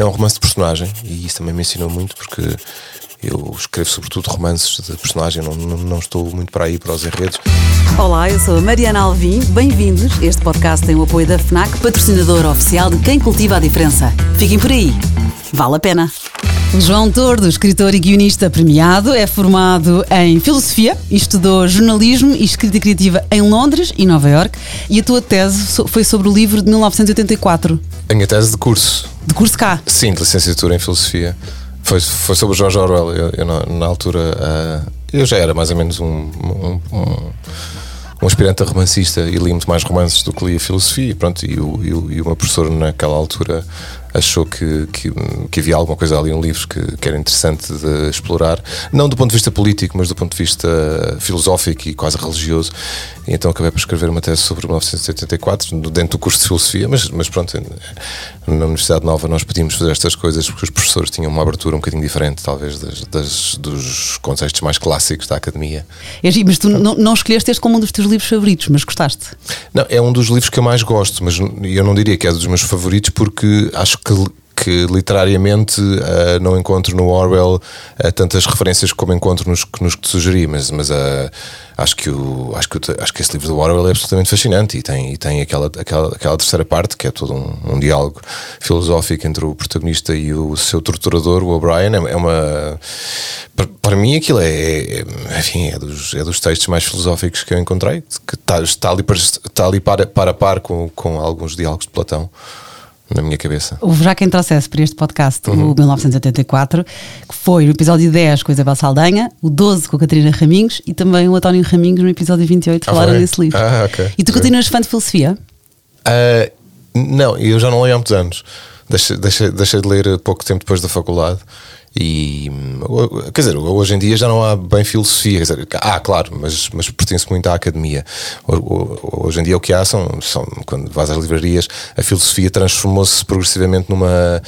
É um romance de personagem e isso também me ensinou muito porque eu escrevo sobretudo romances de personagem, não, não, não, estou muito para aí para os enredos. Olá, eu sou a Mariana Alvim, bem-vindos. Este podcast tem o apoio da FNAC, patrocinador oficial de Quem Cultiva a Diferença. Fiquem por aí, vale a pena. João Tordo, escritor e guionista premiado, é formado em filosofia estudou jornalismo e escrita criativa em Londres e Nova York. E a tua tese foi sobre o livro de 1984. A minha tese de curso. De curso cá? Sim, de licenciatura em filosofia. Foi, foi sobre o George Orwell. Eu, eu na, na, altura, uh, eu já era mais ou menos um, um, um, um aspirante a romancista e li muito mais romances do que lia filosofia. E, pronto, e, o, e, o, e uma professora naquela altura achou que, que, que, havia alguma coisa ali, um livro que, que, era interessante de explorar, não do ponto de vista político, mas do ponto de vista filosófico e quase religioso. E então acabei por escrever uma tese sobre 1984, dentro do curso de filosofia, mas, mas pronto, na Universidade Nova nós podíamos fazer estas coisas porque os professores tinham uma abertura um bocadinho diferente, talvez, das, das dos contextos mais clássicos da academia. Mas tu não, não escolheste este como um dos teus livros favoritos, mas gostaste? Não, é um dos livros que eu mais gosto, mas eu não diria que é dos meus favoritos porque acho que que literariamente uh, não encontro no Orwell uh, tantas referências como encontro nos, nos que te sugeri, mas, mas uh, acho, que o, acho, que o, acho que esse livro do Orwell é absolutamente fascinante e tem, e tem aquela, aquela, aquela terceira parte que é todo um, um diálogo filosófico entre o protagonista e o seu torturador, o O'Brien. É, é uma. Para, para, mim, aquilo é, é, enfim, é dos, é dos textos mais filosóficos que eu encontrei, que está, está ali, para, está ali para, para par com, com alguns diálogos de Platão na minha cabeça. Houve já quem trouxesse para este podcast uhum. o 1984, que foi o episódio 10 com a Isabel Saldanha, o 12 com a Catarina Raminhos e também o António Raminhos no episódio 28 ah, falaram desse livro. Ah, okay. E tu continuas fã de filosofia? Uh, não, eu já não leio há muitos anos. Deixei, deixei, deixei de ler pouco tempo depois da faculdade e quer dizer, hoje em dia já não há bem filosofia, dizer, há, claro, mas, mas pertence muito à academia. Hoje em dia o que há são, são quando vais às livrarias, a filosofia transformou-se progressivamente numa,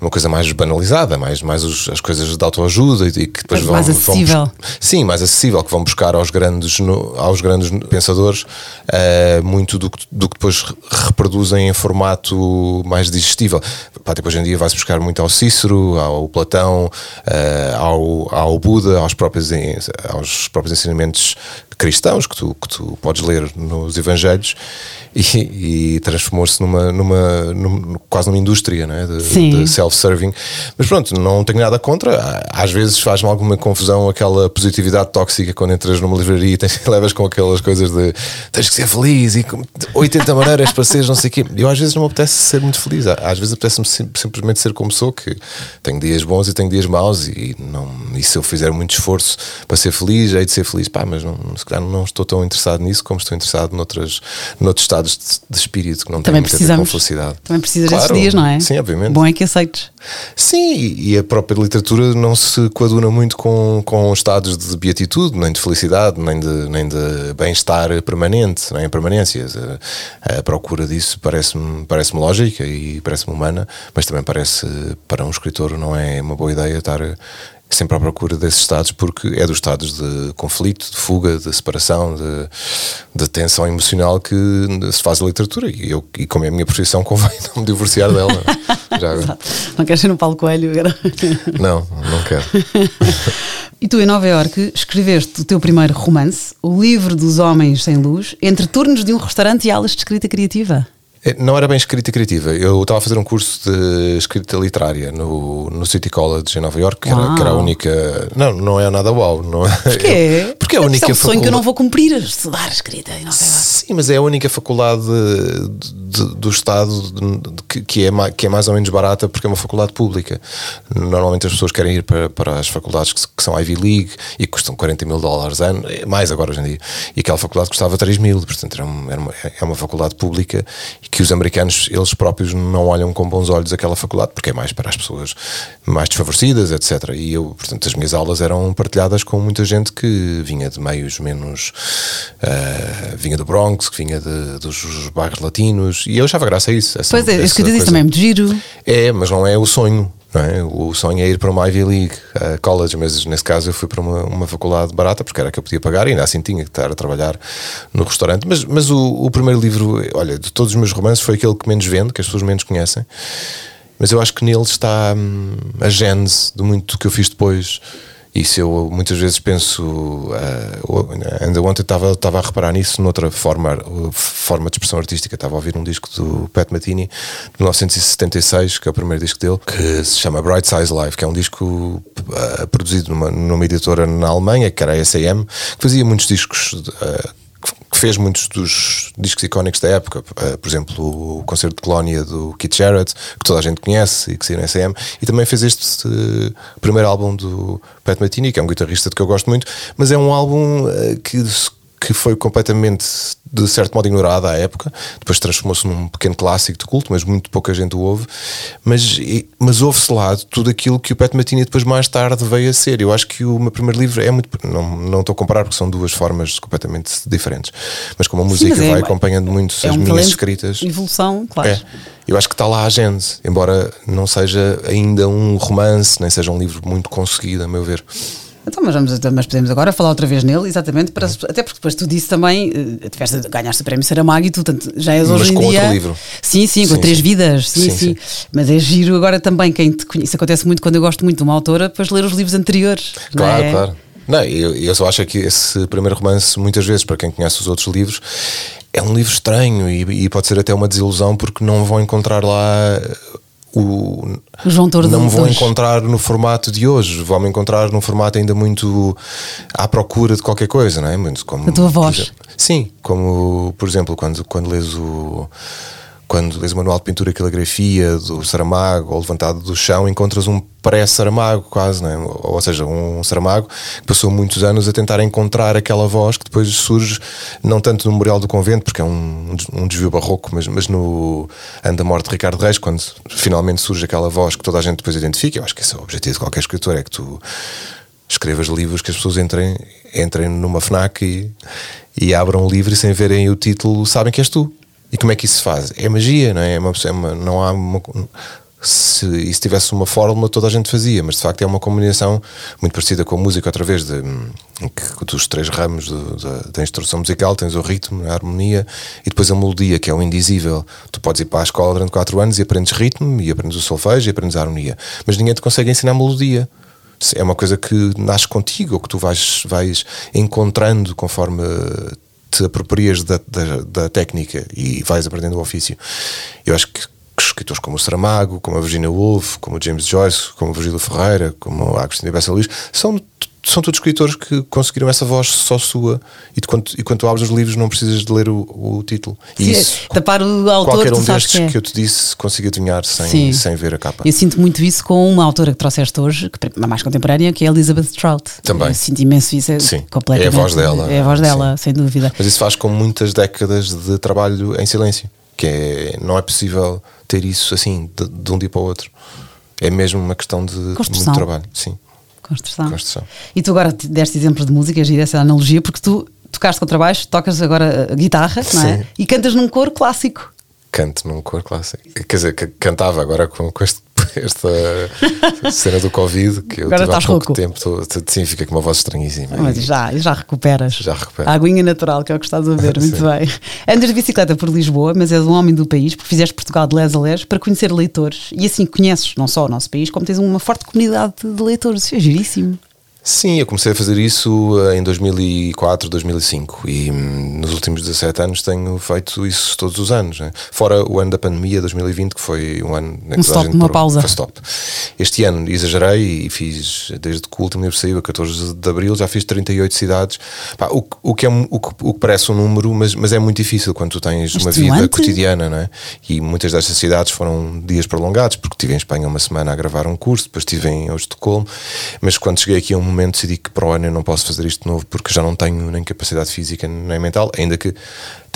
numa coisa mais banalizada, mais, mais os, as coisas de autoajuda e que depois vão, mais acessível. Vão, sim, mais acessível, que vão buscar aos grandes, aos grandes pensadores uh, muito do, do que depois reproduzem em formato mais digestível. Pá, tipo, hoje em dia vai-se buscar muito ao Cícero, ao Platão uh, ao, ao Buda, aos próprios, aos próprios ensinamentos cristãos que tu, que tu podes ler nos Evangelhos e, e transformou-se numa, numa, numa, quase numa indústria né? de, de self-serving. Mas pronto, não tenho nada contra. Às vezes faz-me alguma confusão aquela positividade tóxica quando entras numa livraria e tens, levas com aquelas coisas de tens que ser feliz e 80 maneiras para seres não sei o quê. Eu às vezes não me apetece ser muito feliz. Às vezes apetece-me sim, simplesmente ser como sou, que tenho dias bons e tenho dias maus e, não, e se eu fizer muito esforço para ser feliz, hei de ser feliz. Pá, mas não, se calhar não estou tão interessado nisso como estou interessado noutras, noutros estados de, de espírito que não têm muito a ver com felicidade. Também precisas claro, desses dias, não é? Sim, obviamente. Bom é que aceites. Sim, e a própria literatura não se coaduna muito com, com estados de beatitude, nem de felicidade, nem de, nem de bem-estar permanente, nem permanências. A, a procura disso parece-me parece lógica e parece-me humana, mas também parece, para um escritor, não é uma boa ideia estar sempre à procura desses estados, porque é dos estados de conflito, de fuga, de separação, de, de tensão emocional que se faz a literatura. E, eu, e como é a minha profissão, convém não me divorciar dela. Já Não queres ser no Paulo Coelho? Não, não quero. E tu, em Nova Iorque, escreveste o teu primeiro romance, O Livro dos Homens Sem Luz, entre turnos de um restaurante e aulas de escrita criativa. É, não era bem escrita criativa. Eu estava a fazer um curso de escrita literária no, no City College em Nova York, que era, que era, a única. Não, não é nada uau. Não é, Porquê? Porque é a única é um sonho que eu não vou cumprir, estudar escrita em Nova York. Sim, mas é a única faculdade de, de, do Estado que, que, é, que é mais ou menos barata porque é uma faculdade pública. Normalmente as pessoas querem ir para, para as faculdades que, que são Ivy League e que custam 40 mil dólares ano, é mais agora hoje em dia. E aquela faculdade custava 3 mil, portanto era uma, era uma, é uma faculdade pública que os americanos, eles próprios, não olham com bons olhos aquela faculdade, porque é mais para as pessoas mais desfavorecidas, etc. E eu, portanto, as minhas aulas eram partilhadas com muita gente que vinha de meios menos. Uh, vinha do Bronx, que vinha de, dos bairros latinos, e eu achava graça a isso. Essa, pois é, isso que eu disse também é muito giro. É, mas não é o sonho. É? O sonho é ir para uma Ivy League uh, College, mas nesse caso eu fui para uma, uma faculdade barata porque era a que eu podia pagar e ainda assim tinha que estar a trabalhar no restaurante. Mas, mas o, o primeiro livro, olha, de todos os meus romances, foi aquele que menos vende, que as pessoas menos conhecem. mas eu acho que nele está hum, a gênese de muito do que eu fiz depois. Isso eu muitas vezes penso, uh, ainda ontem estava, estava a reparar nisso noutra forma, forma de expressão artística. Estava a ouvir um disco do Pat Matini de 1976, que é o primeiro disco dele, que se chama Bright Size Life, que é um disco uh, produzido numa, numa editora na Alemanha, que era a SM, que fazia muitos discos. Uh, que fez muitos dos discos icónicos da época, uh, por exemplo, o concerto de Colónia do Keith Jarrett, que toda a gente conhece e que saiu na SM, e também fez este uh, primeiro álbum do Pat Metheny, que é um guitarrista de que eu gosto muito, mas é um álbum uh, que que foi completamente, de certo modo, ignorado à época. Depois transformou-se num pequeno clássico de culto, mas muito pouca gente o ouve. Mas, mas ouve-se lá tudo aquilo que o Pat Matini depois, mais tarde, veio a ser. Eu acho que o meu primeiro livro é muito. Não, não estou a comparar porque são duas formas completamente diferentes. Mas como a música Sim, é, vai acompanhando muito é as um minhas escritas. Evolução, claro. É, eu acho que está lá a gente, embora não seja ainda um romance, nem seja um livro muito conseguido, a meu ver. Então, mas, vamos, mas podemos agora falar outra vez nele, exatamente, para, até porque depois tu disse também, uh, tiveste, ganhaste o prémio Saramago e tu tanto, já és mas hoje em dia. Outro livro. Sim, sim, com sim, três sim. vidas, sim sim, sim, Mas é giro agora também, quem te conhece, isso acontece muito quando eu gosto muito de uma autora, depois ler os livros anteriores. Claro, é? claro. Não, eu, eu só acho que esse primeiro romance, muitas vezes, para quem conhece os outros livros, é um livro estranho e, e pode ser até uma desilusão porque não vão encontrar lá o, João Tordo não me vou encontrar no formato de hoje, vou-me encontrar num formato ainda muito à procura de qualquer coisa, não é? Muito como, a tua voz. Exemplo, sim, como por exemplo, quando, quando lês o quando lês o manual de pintura e caligrafia do Saramago ou levantado do chão, encontras um pré-Saramago quase, é? ou seja, um Saramago que passou muitos anos a tentar encontrar aquela voz que depois surge, não tanto no Memorial do Convento, porque é um, um desvio barroco, mas, mas no Ano da Morte de Ricardo Reis, quando finalmente surge aquela voz que toda a gente depois identifica. Eu acho que esse é o objetivo de qualquer escritor, é que tu escrevas livros que as pessoas entrem, entrem numa FNAC e, e abram o livro e sem verem o título sabem que és tu. E como é que isso se faz? É magia, não é? é, uma, é uma, não há uma, se isso tivesse uma fórmula, toda a gente fazia, mas de facto é uma combinação muito parecida com a música, através de, que, dos três ramos do, da, da, instrução musical: tens o ritmo, a harmonia e depois a melodia, que é o indizível. Tu podes ir para a escola durante 4 anos e aprendes ritmo, e aprendes o solfejo e aprendes a harmonia, mas ninguém te consegue ensinar melodia. É uma coisa que nasce contigo, ou que tu vais, vais encontrando conforme te aproprias da, da, da, técnica e vais aprendendo o ofício. Eu acho que, que escritores como o Saramago, como a Virginia Woolf, como o James Joyce, como o Virgílio Ferreira, como a Cristina Bessa Luís, são são todos escritores que conseguiram essa voz só sua e, de quando, e quando tu abres os livros não precisas de ler o, o título. Sim, isso, tapar o autor, qualquer um destes que, é. que, eu te disse consiga adivinhar sem, sem ver a capa. Eu sinto muito isso com uma autora que trouxeste hoje, que é mais contemporânea, que é a Elizabeth Strout. Também. Eu sinto imenso isso. É Sim. É a voz dela. É a voz dela, Sim. sem dúvida. Mas isso faz com muitas décadas de trabalho em silêncio, que é, não é possível ter isso assim de, de um dia para o outro. É mesmo uma questão de Construção. muito trabalho. Sim. Construção. Construção. E tu agora deste exemplos de música, gira essa analogia, porque tu tocaste contrabaixo, tocas agora guitarra, não é? E cantas num coro clássico canto num cor clássico. Quer dizer, que cantava agora com, com este, esta cena do Covid, que eu agora tive há pouco tempo, tô, sim, fica com uma voz estranhíssima. Mas já, já recuperas. Já recupero. A aguinha natural, que é o que estás a ver, muito bem. Andas de bicicleta por Lisboa, mas és um homem do país, porque fizeste Portugal de les a les para conhecer leitores e assim conheces não só o nosso país, como tens uma forte comunidade de leitores. Isso é giríssimo. Sim, eu comecei a fazer isso eh, em 2004, 2005 e hum, nos últimos 17 anos tenho feito isso todos os anos. Né? Fora o ano da pandemia, 2020, que foi um ano um stop, uma pausa. Stop. Este ano exagerei e fiz, desde que o último aniversário, a 14 de abril, já fiz 38 cidades. Pá, o, o, que é, o, que, o que parece um número, mas, mas é muito difícil quando tu tens uma vida cotidiana, não é? E muitas destas cidades foram dias prolongados, porque estive em Espanha uma semana a gravar um curso, depois estive em Estocolmo, mas quando cheguei aqui a um momento decidi que para o ano eu não posso fazer isto de novo porque já não tenho nem capacidade física nem mental, ainda que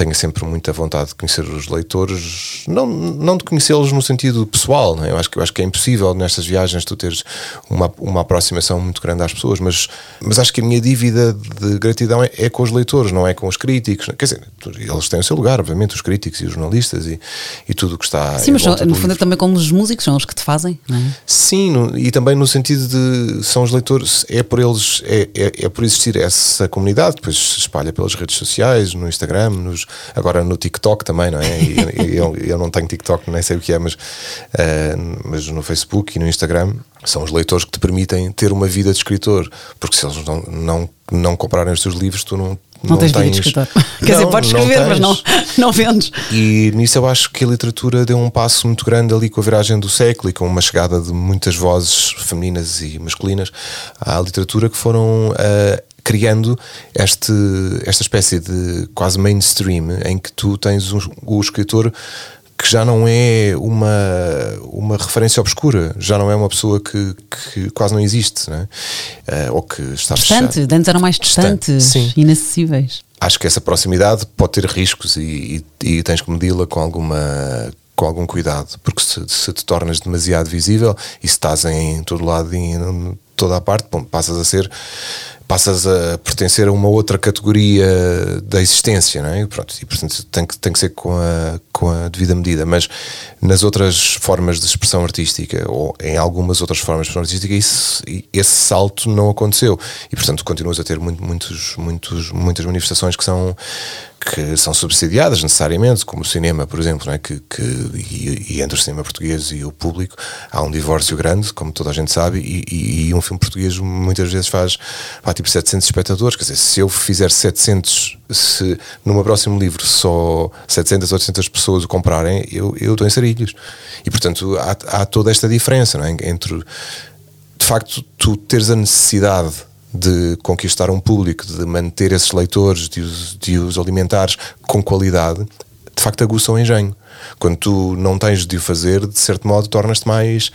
tenha sempre muita vontade de conhecer os leitores, não, não de conhecê-los no sentido pessoal, é? eu, acho que, eu acho que é impossível nestas viagens tu teres uma, uma aproximação muito grande às pessoas, mas, mas acho que a minha dívida de gratidão é, é com os leitores, não é com os críticos. Quer dizer, eles têm o seu lugar, obviamente, os críticos e os jornalistas e, e tudo o que está. Sim, mas no fundo é também como os músicos, são os que te fazem, não é? Sim, no, e também no sentido de são os leitores, é por eles, é, é, é por existir essa comunidade, depois se espalha pelas redes sociais, no Instagram, nos, agora no TikTok também, não é? eu, eu não tenho TikTok, nem sei o que é, mas, uh, mas no Facebook e no Instagram são os leitores que te permitem ter uma vida de escritor, porque se eles não, não, não comprarem os teus livros, tu não, não, não tens, tens... vida de escritor. Quer dizer, podes escrever, mas não, não vendes. E nisso eu acho que a literatura deu um passo muito grande ali com a viragem do século e com uma chegada de muitas vozes femininas e masculinas à literatura que foram uh, criando este, esta espécie de quase mainstream em que tu tens um, o escritor que já não é uma, uma referência obscura, já não é uma pessoa que, que quase não existe, não é? uh, ou que está distante. Fechado. Antes eram mais distantes, inacessíveis. Acho que essa proximidade pode ter riscos e, e, e tens que medi-la com alguma com algum cuidado, porque se, se, te tornas demasiado visível e se estás em todo lado e em toda a parte, bom, passas a ser passas a pertencer a uma outra categoria da existência, não é? Pronto, e portanto tem que, tem que ser com a, com a devida medida, mas nas outras formas de expressão artística, ou em algumas outras formas de expressão artística, isso, esse salto não aconteceu. E portanto continuas a ter muito, muitos, muitos, muitas manifestações que são que são subsidiadas necessariamente, como o cinema, por exemplo, não é? que, que e, e, entre o cinema português e o público há um divórcio grande, como toda a gente sabe, e, e, e um filme português muitas vezes faz tipo 700 espectadores. Quer dizer, se eu fizer 700, se no meu próximo livro só 700, 800 pessoas o comprarem, eu, eu estou em sarilhos. E portanto há, há toda esta diferença não é? entre, de facto, tu teres a necessidade de conquistar um público, de manter esses leitores, de os, de os alimentares com qualidade, de facto aguça o engenho. Quando tu não tens de o fazer, de certo modo, tornas-te mais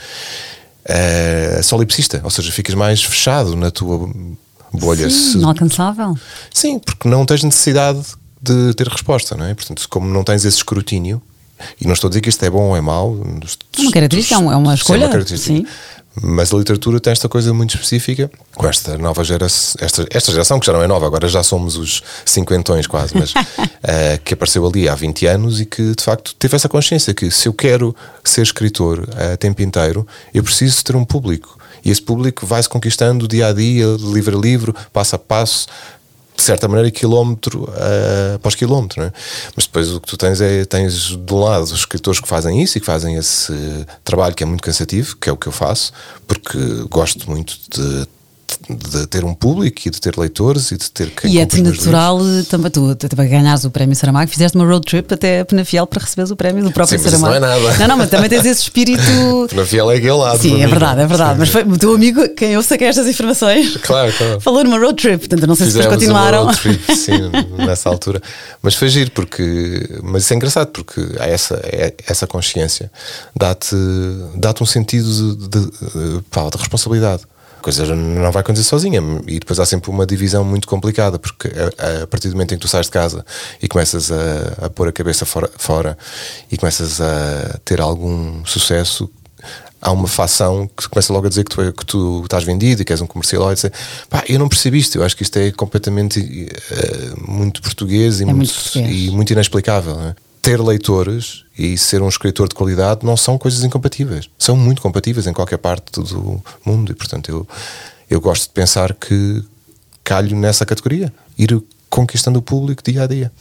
uh, solipsista, ou seja, ficas mais fechado na tua bolha. Sim, inalcançável. Sim, porque não tens necessidade de ter resposta, não é? Portanto, como não tens esse escrutínio, e não estou a dizer que isto é bom ou é mau. Uma característica, é uma escolha. Sim, uma característica. Sim. Mas a literatura tem esta coisa muito específica, com esta nova geração, esta, esta geração que já não é nova, agora já somos os cinquentões quase, mas uh, que apareceu ali há 20 anos e que de facto teve essa consciência que se eu quero ser escritor a uh, tempo inteiro, eu preciso ter um público. E esse público vai-se conquistando dia a dia, livro a livro, passo a passo, de certa maneira, quilómetro uh, após quilómetro, é? mas depois o que tu tens é tens de um lado os escritores que fazem isso e que fazem esse trabalho que é muito cansativo, que é o que eu faço, porque gosto muito de de ter um público e de ter leitores e de ter quem E é-te natural também tu, também ganhares o prémio Saramago, fizeste uma road trip até Penafiel para receberes o prémio do próprio Sim, Saramago. Não é nada. Não, não, mas também tens esse espírito. Penafiel é aquele lado. Sim, é verdade, é verdade. Sim. Mas foi o teu amigo quem eu saquei estas informações. Claro, claro. Falou numa road trip, portanto não sei Fizemos se depois continuaram. Uma road trip, sim, nessa altura. Mas foi giro, porque. Mas isso é engraçado, porque há essa, é, essa consciência dá-te dá um sentido de, de, de, de responsabilidade coisa não vai acontecer sozinha. E depois há sempre uma divisão muito complicada, porque a, a partir do momento em que tu sais de casa e começas a, a pôr a cabeça fora, fora e começas a ter algum sucesso, há uma facção que começa logo a dizer que tu, é, que tu estás vendido e que és um comercial e dizer, pá, eu não percebi isto, eu acho que isto é completamente uh, muito português e, é muito, muito português. e muito inexplicável. Né? ter leitores e ser um escritor de qualidade não são coisas incompatíveis. São muito compatíveis em qualquer parte do mundo e, portanto, eu, eu gosto de pensar que calho nessa categoria. Ir conquistando o público dia a dia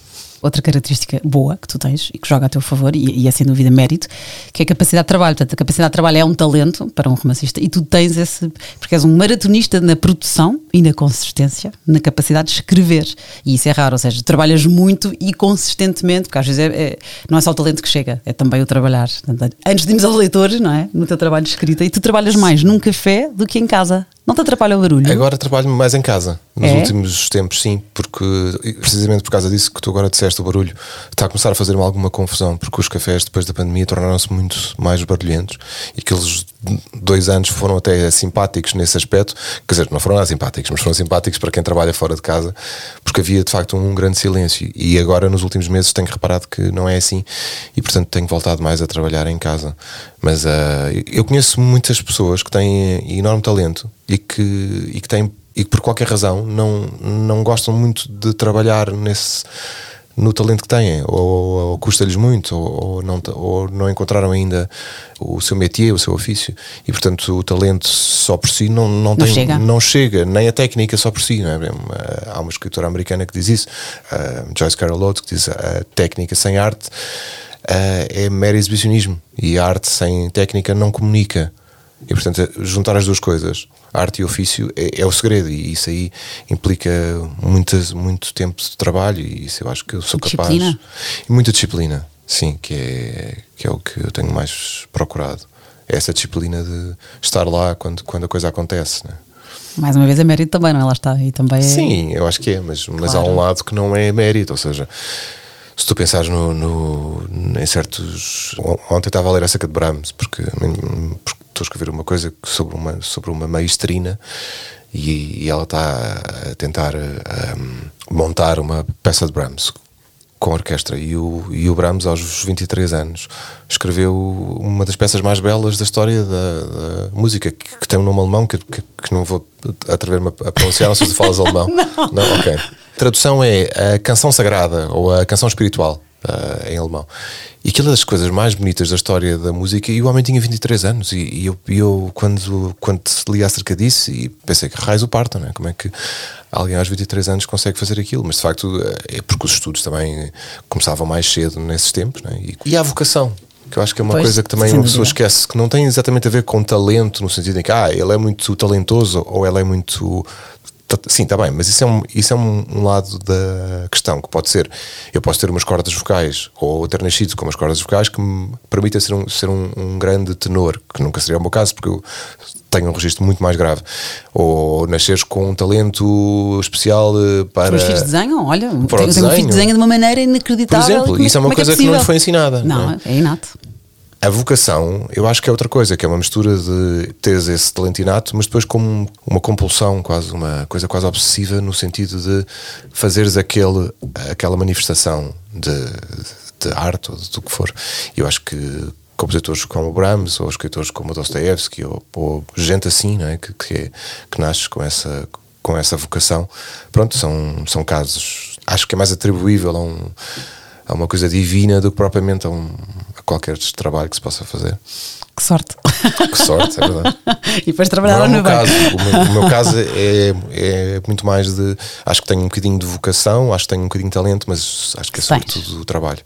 outra característica boa que tu tens e que joga a teu favor, e, e é sem dúvida mérito, que é a capacidade de trabalho. Portanto, a capacidade de trabalho é um talento para um romancista e tu tens esse, porque és um maratonista na produção e na consistência, na capacidade de escrever. E isso é raro, ou seja, trabalhas muito e consistentemente, porque às vezes é, é, não é só o talento que chega, é também o trabalhar. Portanto, antes de irmos aos leitores, não é? No teu trabalho de escrita, e tu trabalhas mais num café do que em casa. Não te atrapalha o barulho? Agora trabalho mais em casa. Nos é? últimos tempos, sim, porque precisamente por causa disso que tu agora disseste, o barulho está a começar a fazer-me alguma confusão, porque os cafés depois da pandemia tornaram-se muito mais barulhentos e aqueles dois anos foram até simpáticos nesse aspecto. Quer dizer, não foram nada simpáticos, mas foram simpáticos para quem trabalha fora de casa, porque havia de facto um grande silêncio. E agora, nos últimos meses, tenho reparado que não é assim e, portanto, tenho voltado mais a trabalhar em casa. Mas uh, eu conheço muitas pessoas que têm enorme talento e que, e que têm e que por qualquer razão não, não gostam muito de trabalhar nesse no talento que têm, ou, ou custa-lhes muito, ou, ou, não, ou não encontraram ainda o seu métier, o seu ofício. E portanto o talento só por si não, não, tem, chega. não chega, nem a técnica só por si. Não é? Há uma escritora americana que diz isso, uh, Joyce Carol Oates, que diz a técnica sem arte uh, é mero exibicionismo e a arte sem técnica não comunica. E portanto, juntar as duas coisas, arte e ofício, é, é o segredo. E isso aí implica muitas, muito tempo de trabalho. E isso eu acho que eu sou capaz. Disciplina. E muita disciplina, sim, que é, que é o que eu tenho mais procurado. É essa disciplina de estar lá quando, quando a coisa acontece. Né? Mais uma vez é mérito também, não é? Lá está. E também é... Sim, eu acho que é, mas, mas há um lado que não é mérito, ou seja, se tu pensares no, no, em certos. Ontem estava a ler acerca de Brahms, porque, porque estou a escrever uma coisa sobre uma, sobre uma maestrina e, e ela está a tentar um, montar uma peça de Brahms com orquestra. E o, e o Brahms, aos 23 anos, escreveu uma das peças mais belas da história da, da música, que, que, tem um nome alemão que, que, que não vou atrever-me a pronunciar, não sei se falas alemão. não. não, ok. Tradução é a canção sagrada ou a canção espiritual. Uh, em alemão. E aquilo é das coisas mais bonitas da história da música. E o homem tinha 23 anos. E, e eu, eu, quando, quando li acerca disso, e pensei que raios o partam, né? como é que alguém aos 23 anos consegue fazer aquilo? Mas de facto é porque os estudos também começavam mais cedo nesses tempos. Né? E, e a vocação. Que eu acho que é uma pois, coisa que também uma pessoa esquece, que não tem exatamente a ver com talento, no sentido em que ah, ele é muito talentoso ou ela é muito Sim, está bem, mas isso é, um, isso é um, um, lado da questão que pode ser. Eu posso ter umas cordas vocais ou ter nascido com umas cordas vocais que me permitem ser, um, ser um, um, grande tenor, que nunca seria o meu caso, porque eu tenho um registro muito mais grave. Ou nasceres com um talento especial eh, para. Os filhos desenham, olha, para tenho, tenho um filho que desenha de uma maneira inacreditável. Por exemplo, isso é uma é coisa é que não lhe foi ensinada. Não, não é? é inato. A vocação, eu acho que é outra coisa, que é uma mistura de teres esse talento inato, mas depois como uma compulsão, quase uma coisa quase obsessiva, no sentido de fazeres aquele, aquela manifestação de, de arte ou do que for. Eu acho que compositores como Brahms ou escritores como Dostoevsky ou, ou gente assim, não é? que, que, que nasce com essa, com essa vocação, pronto, são, são casos, acho que é mais atribuível a um a uma coisa divina do que propriamente a, um, qualquer trabalho que se possa fazer. Que sorte! Que sorte, é verdade. e depois trabalhar no meu caso. O meu, o meu caso é, é muito mais de. Acho que tenho um bocadinho de vocação, acho que tenho um bocadinho de talento, mas acho que é sobretudo o trabalho.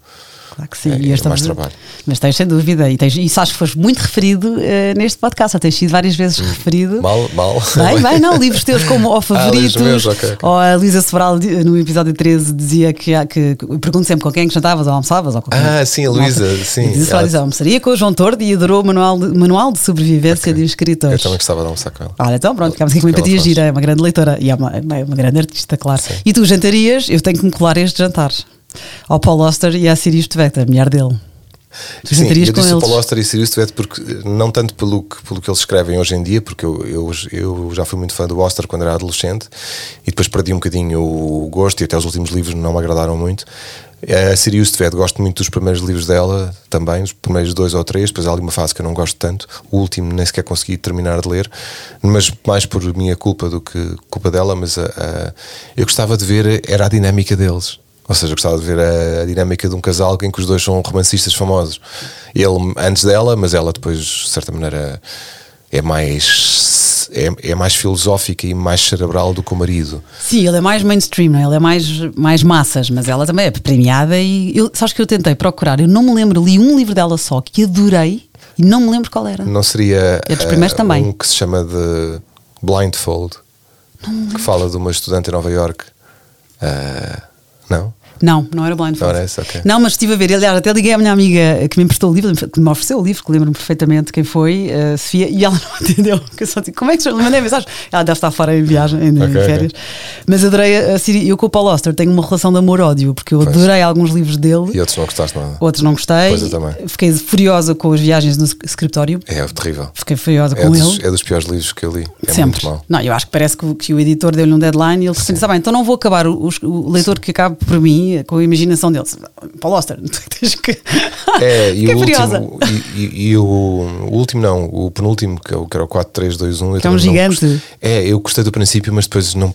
Claro que sim. É, e é mais trabalho. Mas tens sem dúvida. E tens, isso acho que foste muito referido uh, neste podcast. Já tens sido várias vezes hum. referido. Mal, mal. Bem, bem, não. Livros teus como O Favoritos. Ah, meus, okay, okay. Ou a Luísa Sobral no episódio 13 dizia que, que, que pergunto sempre com quem é que jantavas ou almoçavas. Ou ah, sim, a Luísa. Sim. Diz ela diz, almoçaria com o João Tordo e adorou o manual de, manual de sobrevivência okay. de escritores. Eu também gostava de almoçar com ela. Olha, então pronto, ficámos aqui com empatia gira. É uma grande leitora e é uma, é uma grande artista, claro. Sim. E tu jantarias, eu tenho que me colar este jantar ao Paul Oster e à Sirius Tvect, a mulher dele. Tu Sim, eu com disse eles? o Paul Oster e Sirius Tvect porque não tanto pelo que, pelo que eles escrevem hoje em dia, porque eu, eu, eu já fui muito fã do Oster quando era adolescente e depois perdi um bocadinho o gosto e até os últimos livros não me agradaram muito. A Sirius Tved, gosto muito dos primeiros livros dela também, os primeiros dois ou três, depois há ali uma fase que eu não gosto tanto. O último nem sequer consegui terminar de ler, mas mais por minha culpa do que culpa dela. Mas a, a, eu gostava de ver, era a dinâmica deles. Ou seja, eu gostava de ver a, a, dinâmica de um casal em que os dois são romancistas famosos. Ele antes dela, mas ela depois, de certa maneira, é mais é, é, mais filosófica e mais cerebral do que o marido. Sim, ele é mais mainstream, é? ele é mais, mais massas, mas ela também é premiada e eu, sabes que eu tentei procurar, eu não me lembro, li um livro dela só que adorei e não me lembro qual era. Não seria é dos primeiros uh, também. um que se chama de Blindfold, que fala de uma estudante em Nova York. Uh, não? Não, não era Blindfold. Não, era okay. não, mas estive a ver. Aliás, até liguei à minha amiga que me emprestou o livro, que me ofereceu o livro, que lembro-me perfeitamente quem foi, a Sofia, e ela não entendeu. Que eu só disse, como é que se chama? Mandei mensagem. Ela deve estar fora em viagem, em, okay, férias. Okay. Mas adorei a Siri. Eu com o Paul Auster tenho uma relação de amor-ódio, porque eu Pois. adorei alguns livros dele, E outros não gostaste nada. outros não gostei. Pois, eu também. Fiquei furiosa com as viagens no escritório. É terrível. Fiquei furiosa É com dos, ele. é dos piores livros que eu li. É Sempre. Não, eu acho que parece que, o- que o editor deu-lhe um deadline e ele disse: bem, então não vou acabar o, o- o leitor que acabe por mim com a imaginação dele. Paulo Oster, tens que. É, e o último, e, e- e o, o último não, o penúltimo, que, é que era o 4, 3, 2, 1. eu Que é um não gigante. gostei. É, eu gostei do princípio, mas depois não,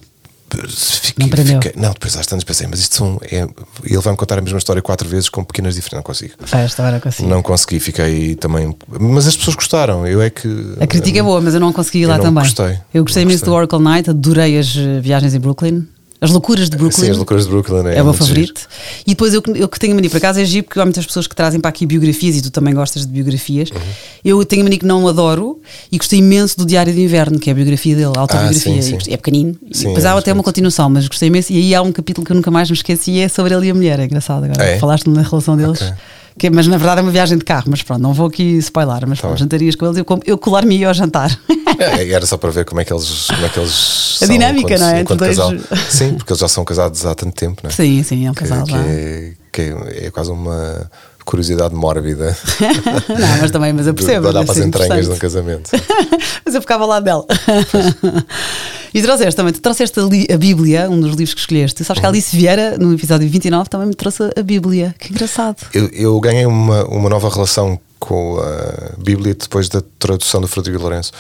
Fiquei, Não prendeu? fiquei- não, depois às tantas pensei, mas isto são. é- ele vai-me contar a mesma história quatro vezes com pequenas diferenças. Não consigo. Festa, agora consigo. Não consegui, fiquei também. Mas as pessoas gostaram. Eu é que. A crítica é boa, mas eu não consegui ir lá não também. gostei. Eu gostei Não imenso do. Oracle Night, adorei as viagens em Brooklyn. As loucuras de Brooklyn. Sim, as loucuras de Brooklyn é, É o meu favorito. E depois eu, que- eu que tenho mania, por acaso é giro, porque há muitas pessoas que trazem para aqui biografias e tu também gostas de biografias. Uhum. Eu tenho mania que não adoro e gostei imenso do Diário de Inverno, que é a biografia dele, a autobiografia. Ah, sim, sim. É pequenino. Sim, depois é há até uma continuação, mas gostei imenso. E aí há um capítulo que eu nunca mais me esqueci e é sobre ele e a mulher. É engraçado agora. É? Falaste na relação deles. Ok. Que, mas na verdade é uma viagem de carro, mas pronto, não vou aqui spoiler, mas Tá pronto, jantarias com eles, eu, eu colar-me ia ao jantar. É, era só para ver como é que eles, como é que eles A dinâmica, não é? casal. tens- Sim, porque eles já são casados há tanto tempo, não é? sim, sim, é um Que, casal que já. é, que é, é quase uma curiosidade mórbida não, mas também, mas eu percebo. de olhar para as ser entranhas de um casamento. Mas eu ficava ao lado dela. e trouxeste também, tu trouxeste a, a Bíblia, um dos livros que escolheste. Sabes que a Alice Vieira, no episódio 29, também me trouxe a Bíblia. Que engraçado. Eu, eu ganhei uma, uma nova relação com a Bíblia depois da tradução do Frederico Lourenço.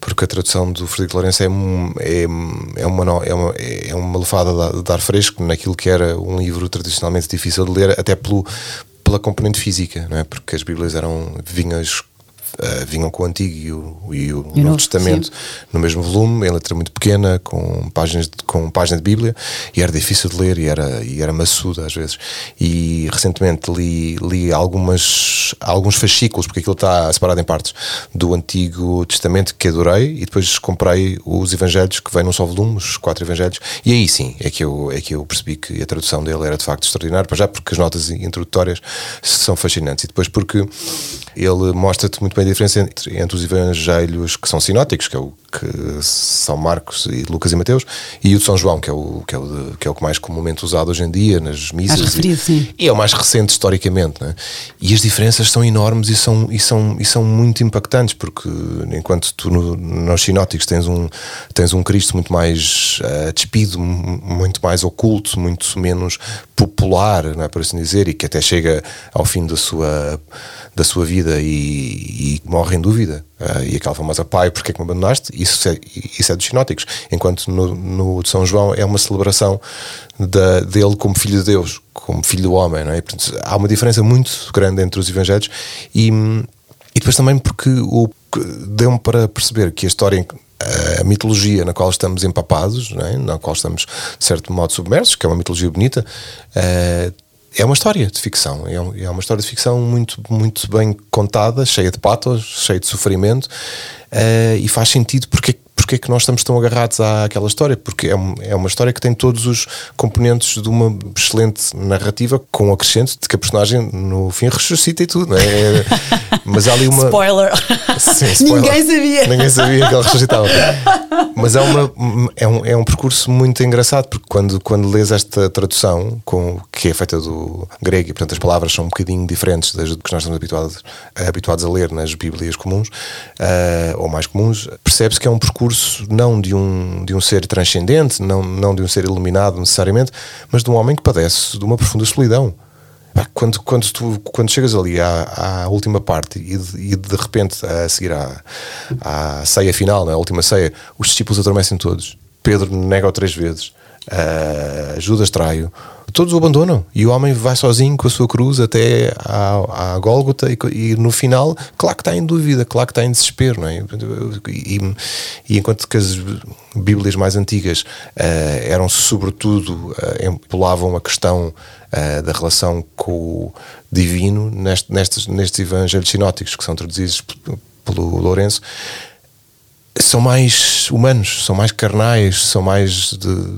Porque a tradução do Frederico Lourenço é, um- é, é, uma, é, uma, é uma ar- de ar fresco naquilo que era um livro tradicionalmente difícil de ler, até pelo, pela componente física, não é? porque as Bíblias eram vinhas. Eh, vinham com o Antigo e o, e o E o Novo Novo, Testamento no mesmo volume, em letra muito pequena, com páginas de, com página de Bíblia, e era difícil de ler e era, e era maçuda às vezes. E recentemente li, li algumas, alguns fascículos, porque aquilo está separado em partes, do Antigo Testamento que adorei, e depois comprei os Evangelhos que vêm num só volume, os quatro Evangelhos, e aí sim é que eu, é que eu percebi que a tradução dele era de facto extraordinária, já porque as notas introdutórias são fascinantes, e depois porque ele mostra-te muito bem diferença entre, entre os evangelhos que são sinóticos, que é o que são Marcos e Lucas e Mateus, e o de São João, que é o que é o, de- que é o que mais comumente usado hoje em dia nas missas. Referido, e, e é o mais recente historicamente, né? E as diferenças são enormes e são, e são, e são muito impactantes, porque enquanto tu no, nos sinóticos tens um, tens um Cristo muito mais eh, despido, mu- muito mais oculto, muito menos popular, não é, por assim dizer, e que até chega ao fim da sua, da sua vida e, e morre em dúvida. Ah, e aquela famosa pai, porque é que me abandonaste? Isso é, isso é dos sinóticos. Enquanto no, no de São João é uma celebração da, dele como filho de Deus, como filho do homem. Não é? Portanto, há uma diferença muito grande entre os evangelhos e, e depois também porque o, deu-me para perceber que a história. a mitologia na qual estamos empapados, é? na qual estamos de certo modo submersos, que é uma mitologia bonita, eh, é uma história de ficção. É, é uma história de ficção muito, muito bem contada, cheia de patos, cheia de sofrimento, eh, e faz sentido porque, porque é que nós estamos tão agarrados àquela história. Porque é, um- é uma história que tem todos os componentes de uma excelente narrativa, com o acrescento de que a personagem no fim ressuscita e tudo. É? Mas há ali uma. Spoiler. Sim, spoiler. Ninguém sabia. Ninguém sabia que ele ressuscitava. Mas é, uma, é, um, é um percurso muito engraçado, porque quando, quando lês esta tradução, com, que é feita do grego, e portanto as palavras são um bocadinho diferentes das que nós estamos habituados, habituados a ler nas Bíblias comuns, ah, ou mais comuns, percebe-se que é um percurso não de um, de um ser transcendente, não, não de um ser iluminado necessariamente, mas de um homem que padece de uma profunda solidão. Pá, Quando, quando, tu, quando chegas ali à, à última parte e de, e de repente a seguir à, à ceia final, na última ceia, os discípulos adormecem todos. Pedro nega-o três vezes, ah, Judas trai-o, todos o abandonam e o homem vai sozinho com a sua cruz até à, à Gólgota e, e no final, claro que está em dúvida, claro que está em desespero, não é? E, e enquanto que as Bíblias mais antigas ah, eram sobretudo, ah, empolavam a questão ah, da relação com o divino neste- nestes, nestes evangelhos sinóticos que são traduzidos pelo Lourenço, são mais humanos, são mais carnais, são mais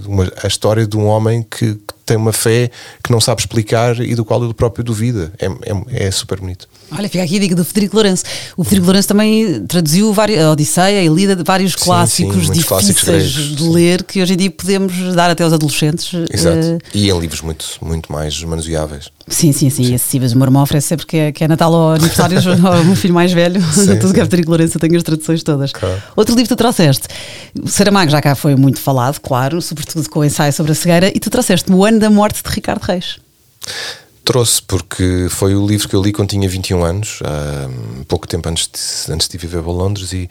uma, a história de um homem que, que tem uma fé que não sabe explicar e do qual ele próprio duvida. É, é, é super bonito. Olha, fica aqui a dica do Federico Lourenço. O Federico Lourenço também traduziu vários, a Odisseia e lida de vários Sim, clássicos sim, clássicos difíceis gregos, de sim. ler que hoje em dia podemos dar até aos adolescentes. Exato. Eh, E em livros muito, muito mais manuseáveis. sim, sim, sim, acessíveis. O meu irmão oferece sempre que é, que é Natal ou aniversários ao meu filho mais velho. Sim, Tudo que é sim. Federico Lourenço, eu tenho as traduções todas. Claro. Outro livro que tu trouxeste, o Saramago já cá foi muito falado, claro, sobretudo com o ensaio sobre a cegueira, e tu trouxeste-me O Ano da Morte de Ricardo Reis. Trouxe porque foi o livro que eu li quando tinha 21 anos, há pouco tempo antes de, antes de viver para Londres, e,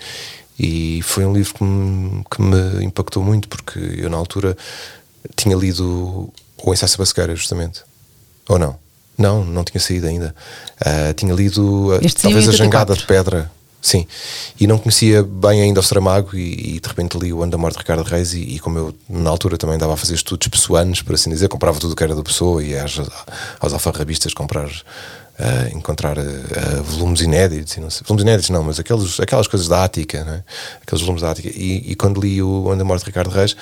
E foi um livro que me, que me impactou muito, porque eu, na altura, tinha lido O Ensaio Basqueira, justamente. Ou não? Não, não tinha saído ainda. Uh, tinha lido este talvez A Jangada de Pedra. Sim, e não conhecia bem ainda o Saramago e, e de repente li o Ano da Morte de Ricardo Reis e, e, como eu na altura também dava a fazer estudos pessoanos, por assim dizer, comprava tudo o que era da pessoa e às, aos alfarrabistas comprar uh, encontrar uh, volumes inéditos, não sei, volumes inéditos não, mas aqueles, aquelas coisas da Ática, né? aqueles volumes da Ática e, e quando li o Ano da Morte de Ricardo Reis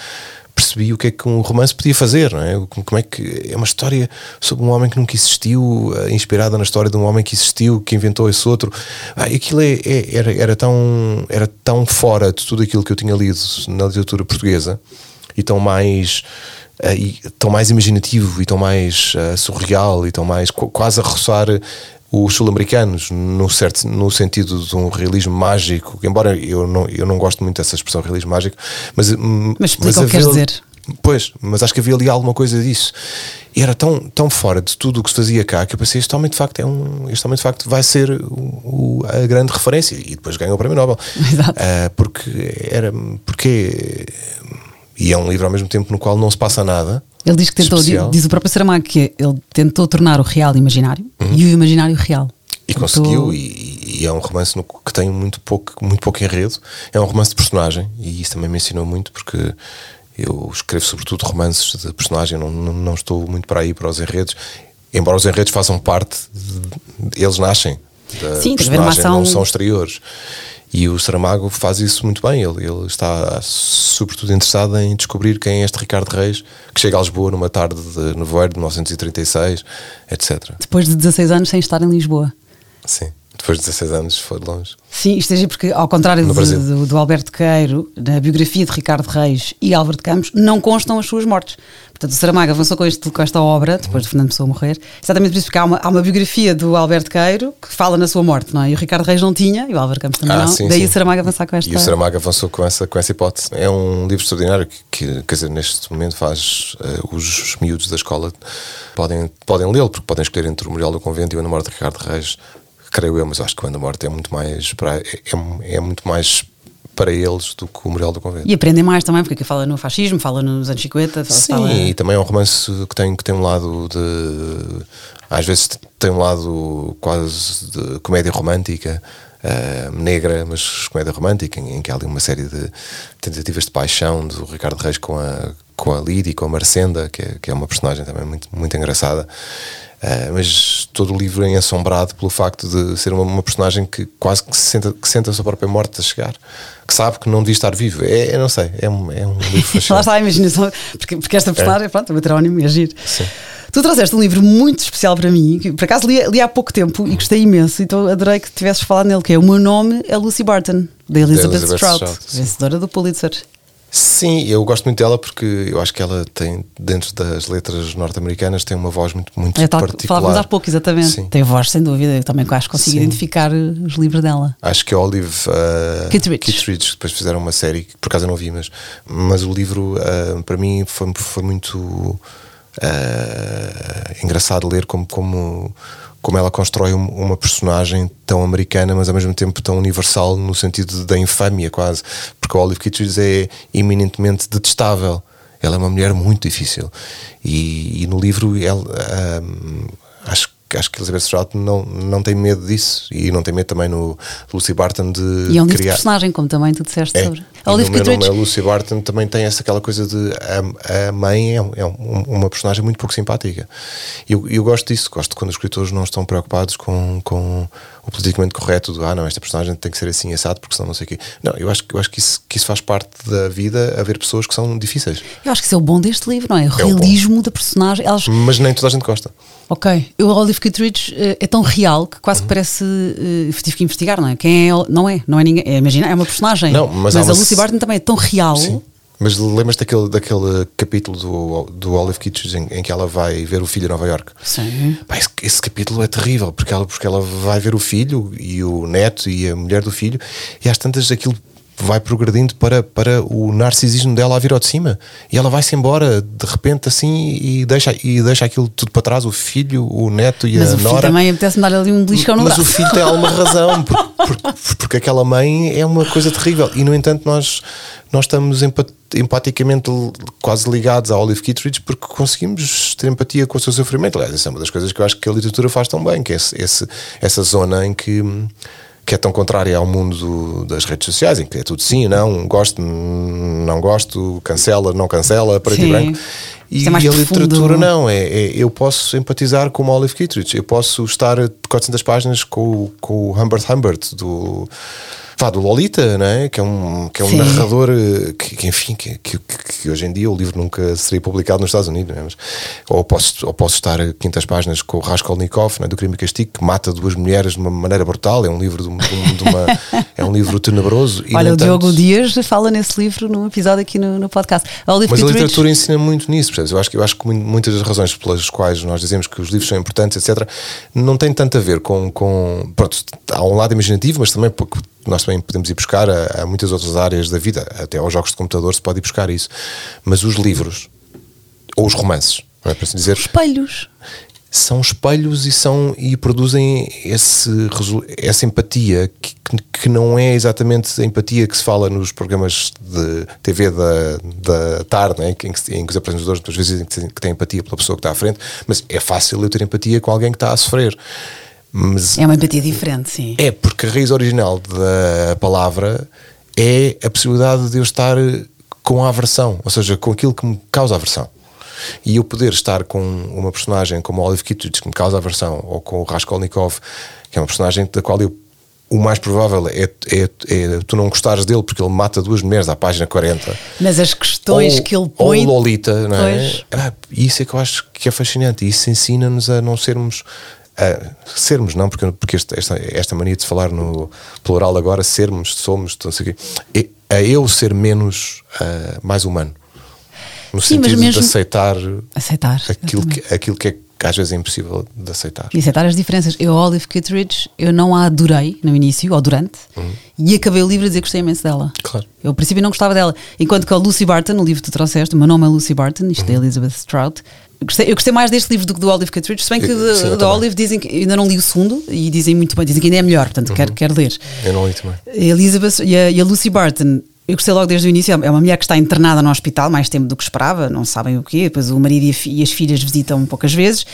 percebi o que é que um romance podia fazer, não é? Como é que é uma história sobre um homem que nunca existiu, eh, inspirada na história de um homem que existiu, que inventou esse outro. Ah, aquilo é, é, era, era, tão, era tão fora de tudo aquilo que eu tinha lido na literatura portuguesa e tão mais. Uh, tão mais imaginativo e tão mais uh, surreal e tão mais quase a roçar os sul-americanos, no, certo, no sentido de um realismo mágico, embora eu não, eu não gosto muito dessa expressão realismo mágico, mas. Hum, mas explica o que queres dizer. Pois, mas acho que havia ali alguma coisa disso. E era tão, tão fora de tudo o que se fazia cá que eu pensei: este homem de facto, é um, este homem de facto vai ser o, o, a grande referência. E depois ganhou o Prémio Nobel. Exato. Uh, porque era. Porque. E é um livro ao mesmo tempo no qual não se passa nada ele diz que tentou, especial. diz o próprio Saramago que ele tentou tornar o real imaginário uhum. e o imaginário real. E tentou... conseguiu, e, e, é um romance no, que tem muito pouco, muito pouco enredo. É um romance de personagem, e isso também me ensinou muito, porque eu escrevo sobretudo romances de personagem, não, não, não estou muito para aí para os enredos, embora os enredos façam parte, de, eles nascem da Sim, personagem, não são exteriores. E o Saramago faz isso muito bem. Ele, ele está sobretudo interessado em descobrir quem é este Ricardo Reis, que chega a Lisboa numa tarde de nevoeiro de 1936, etc. Depois de 16 anos sem estar em Lisboa. Sim. Depois de 16 anos foi longe. Sim, isto é porque, ao contrário do, do, do, Alberto Queiro, na biografia de Ricardo Reis e Álvaro de Campos, não constam as suas mortes. Portanto, o Saramago avançou com, este, com esta obra, depois de Fernando Pessoa morrer, exatamente por isso, porque há uma, há uma biografia do Alberto Queiro que fala na sua morte, não é? E o Ricardo Reis não tinha, e o Álvaro Campos também ah, não. Sim, Daí sim. o Saramago avançar com esta. E o Saramago avançou com essa, com essa hipótese. É um livro extraordinário que, que quer dizer, neste momento faz uh, os miúdos da escola podem, podem lê-lo, porque podem escolher entre o Memorial do Convento e o Namoro de Ricardo Reis creio eu, mas acho que o Anda Morte é muito mais para, é, é, muito mais para eles do que o Memorial do Convento. E aprendem mais também, porque aqui fala no fascismo, fala nos anos 50. Sim, fala... e também é um romance que tem, que tem um lado de. Às vezes tem um lado quase de comédia romântica. Uh, negra, mas comédia romântica, em, em, que há ali uma série de tentativas de paixão do Ricardo Reis com a, com a Lídia e com a Marcenda, que é, que é uma personagem também muito, muito engraçada. Uh, mas todo o livro é assombrado pelo facto de ser uma, uma, personagem que quase que, se senta, que senta a sua própria morte a chegar, que sabe que não devia estar vivo. É, não sei, é um, é um livro fascinante. Lá está a imaginação, porque, porque esta personagem, é. pronto, é um heterónimo e agir. Sim. Tu trouxeste um livro muito especial para mim, que por acaso li, li há pouco tempo e gostei imenso, então adorei que tivesses falado nele, que é O Meu Nome é Lucy Barton, da Elizabeth, Elizabeth Strout, vencedora do Pulitzer. Sim, eu gosto muito dela porque eu acho que ela tem, dentro das letras norte-americanas, tem uma voz muito, muito é, tal, particular. Falávamos há pouco, exatamente. Sim. Tem voz, sem dúvida. Eu também acho que consigo Sim. identificar os livros dela. Acho que a Olive uh, Kittredge. depois fizeram uma série, que por acaso eu não vi, mas, mas o livro uh, para mim foi, foi muito uh, engraçado ler como, como como ela constrói uma personagem tão americana, mas ao mesmo tempo tão universal no sentido da infâmia quase, porque a Olive Kitteridge é eminentemente detestável. Ela é uma mulher muito difícil e, e no livro ela, acho que acho que Elizabeth Strout não, não tem medo disso e não tem medo também no Lucy Barton de e é um criar. personagem, como também tu disseste é. sobre. A Olive no meu nome é Lucy Barton também tem essa aquela coisa de a, a mãe é, é um, uma personagem muito pouco simpática. E eu, eu gosto disso, gosto quando os escritores não estão preocupados com, com o politicamente correto do ah, não, esta personagem tem que ser assim assado porque senão não sei o quê. Não, eu acho, eu acho que, isso, que isso faz parte da vida haver pessoas que são difíceis. Eu acho que isso é o bom deste livro, não é? O é realismo o da personagem. Elas... Mas nem toda a gente gosta. Ok. O Olive Kittredge uh, é tão real que quase uhum. que parece. Uh, tive que investigar, não é? Quem é Não é, não é ninguém. É, imagina, é uma personagem. Não, mas, mas a Lucy Barton também é tão real. Sim. Mas lembras daquele, daquele capítulo do, do Olive Kitchen em, em, que ela vai ver o filho em Nova York? Sim. Pá, esse, esse, capítulo é terrível porque ela, porque ela vai ver o filho e o neto e a mulher do filho e às tantas aquilo vai progredindo para, para o narcisismo dela a vir ao de cima. E ela vai-se embora de repente assim e deixa, e deixa aquilo tudo para trás: o filho, o neto e mas a o filho nora. também apetece-me dar ali um beliscão no Mas braço. o filho tem alguma razão, porque, porque, porque aquela mãe é uma coisa terrível. E no entanto, nós, nós estamos empat- empaticamente quase ligados a Olive Kittredge porque conseguimos ter empatia com o seu sofrimento. Aliás, essa é uma das coisas que eu acho que a literatura faz tão bem, que é esse, esse- essa zona em que. Que é tão contrária ao mundo do- das redes sociais, em que é tudo sim, não, gosto, não gosto, cancela, não cancela, preto Sim. e branco. E, é e a literatura não, é, é- eu posso empatizar com o Olive Kittredge, eu posso estar de 400 páginas com, com o Humbert Humbert do, pá, do Lolita, não é? que é um, que é um Sim. narrador eh, que, que, enfim, que, que, que hoje em dia o livro nunca seria publicado nos Estados Unidos. não é? Mas- ou, posso, ou posso estar a 500 páginas com o Raskolnikov é? do Crime e Castigo, que mata duas mulheres de uma maneira brutal. É um livro, de, de um- de uma, é um livro tenebroso. E, Olha, o Diogo entanto- Dias fala nesse livro no episódio aqui no, no podcast. Olive mas a literatura ensina muito nisso, percebes? Eu acho, que- eu acho que mu- muitas das razões pelas quais nós dizemos que os livros são importantes, etc., não tem tanto a ver com. com pronto, há um lado imaginativo, mas também porque nós também podemos ir buscar a, a muitas outras áreas da vida, até aos jogos de computador se pode ir buscar isso. Mas os livros, ou os romances, não é para se dizer, espelhos. são espelhos e são e produzem esse, essa empatia que, que- não é exatamente a empatia que se fala nos programas de TV da, da tarde, né? em, que, em que os apresentadores muitas vezes dizem que têm empatia pela pessoa que está à frente, mas é fácil eu ter empatia com alguém que está a sofrer. Mas É uma empatia diferente, sim. é porque a raiz original da palavra é a possibilidade de eu estar com a aversão, ou seja, com aquilo que me causa aversão. E eu poder estar com uma personagem como a Olive Kittredge, que me causa aversão, ou com o Raskolnikov, que é uma personagem da qual eu. O mais provável é, é, é tu não gostares dele porque ele mata duas mulheres à página 40. Mas as questões ou, que ele põe. Ou Lolita, não é? Ah, isso é que eu acho que é fascinante. e Isso ensina-nos a não sermos. Sermos, não, porque, porque esta, esta, esta mania de se falar no plural agora, sermos, somos, não sei o quê, é, a eu ser menos, ah, mais humano. No Sim, sentido de aceitar Aceitar. aquilo exatamente. que, aquilo que é que às vezes é impossível de aceitar. E aceitar as diferenças. Eu, a Olive Kittredge, eu não a adorei no início, ou durante, e acabei o livro a dizer que gostei imenso dela. Uhum. Claro. Eu, ao princípio, não gostava dela. Enquanto que a Lucy Barton, o livro que tu trouxeste, o meu nome é Lucy Barton, isto Uhum. é Elizabeth Strout. Eu gostei, eu gostei mais deste livro do que do Olive Kittredge, se bem que Eu- o sim, da- eu da também. Olive dizem que ainda não li o segundo e dizem muito bem, dizem que ainda é melhor, portanto quero, quero ler. Eu não li também. A Elizabeth e a, e a Lucy Barton, eu gostei logo desde o início. É uma mulher que está internada no hospital mais tempo do que esperava, não sabem o quê. Depois o marido e, as filhas visitam poucas vezes.